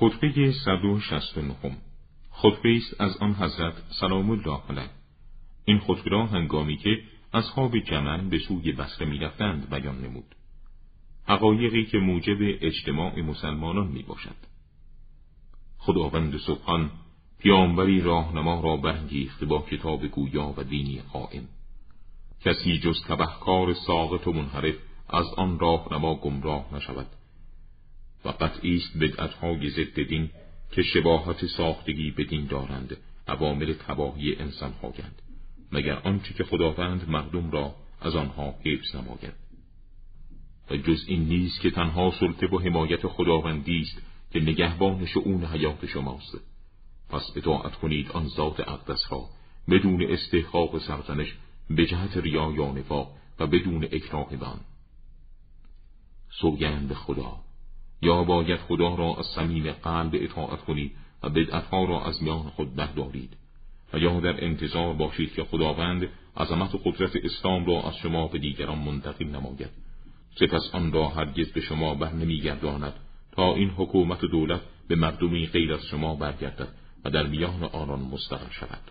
خطبه 169 خطبه است از آن حضرت سلام الله علیه. این خطبه را هنگامی که اصحاب جمل به سوی بسره می‌رفتند بیان نمود. حقایقی که موجب اجتماع مسلمانان می باشد خداوند سبحان پیامبری راهنما را برانگیخته با کتاب گویا و دینی قائم. کسی جز تبهکار ساقط و منحرف از آن راهنما گمراه نشود. و قطعی است بدعتهای ضد دین که شباهت ساختگی به دین دارند عوامل تباهی انسان خواهند مگر آنچه که خداوند مردم را از آنها حفظ نماید. و جز این نیست که تنها سلطه و حمایت خداوندی است که نگهبان شعون حیات شماست. پس اطاعت کنید آن ذات اقدس را بدون استحقاق سرزنش به جهت ریا یا نفاق و بدون اکراه بان. سوگند خدا. یا باید خدا را از صمیم قلب اطاعت کنید و بدعتها را از میان خود بردارید. و یا در انتظار باشید که خداوند عظمت و قدرت اسلام را از شما به دیگران منتقل نماید. سپس آن را هرگز به شما بر نمیگرداند تا این حکومت و دولت به مردمی غیر از شما برگردد و در میان آنان مستقر شود.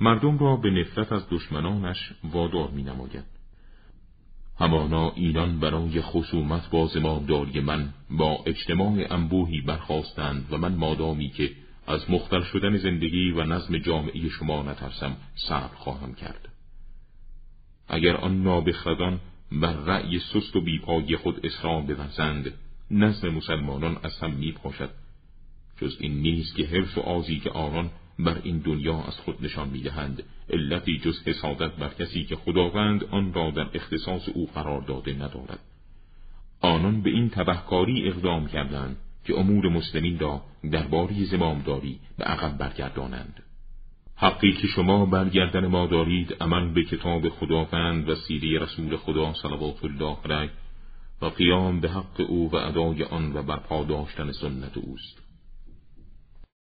مردم را به نفرت از دشمنانش وادار می نماید همانا اینان برای خصومت با زمامداری من با اجتماع انبوهی برخواستند و من مادامی که از مختل شدن زندگی و نظم جامعه شما نترسم صبر خواهم کرد. اگر آن نابخردان بر رأی سست و بیپایی خود اسلام بورزند نظم مسلمانان از هم می پاشد جز این نیست که حرف و آزی که آنان بر این دنیا از خود نشان می‌دهند علتی جز حسادت بر کسی که خداوند آن را در اختصاص او قرار داده ندارد. آنان به این تبهکاری اقدام کردند که امور مسلمین را درباره زمامداری به عقب برگردانند. حقی که شما برگردن ما دارید عمل به کتاب خداوند و سیری رسول خدا صلوات الله علیه و قیام به حق او و ادای آن و برپا داشتن سنت اوست.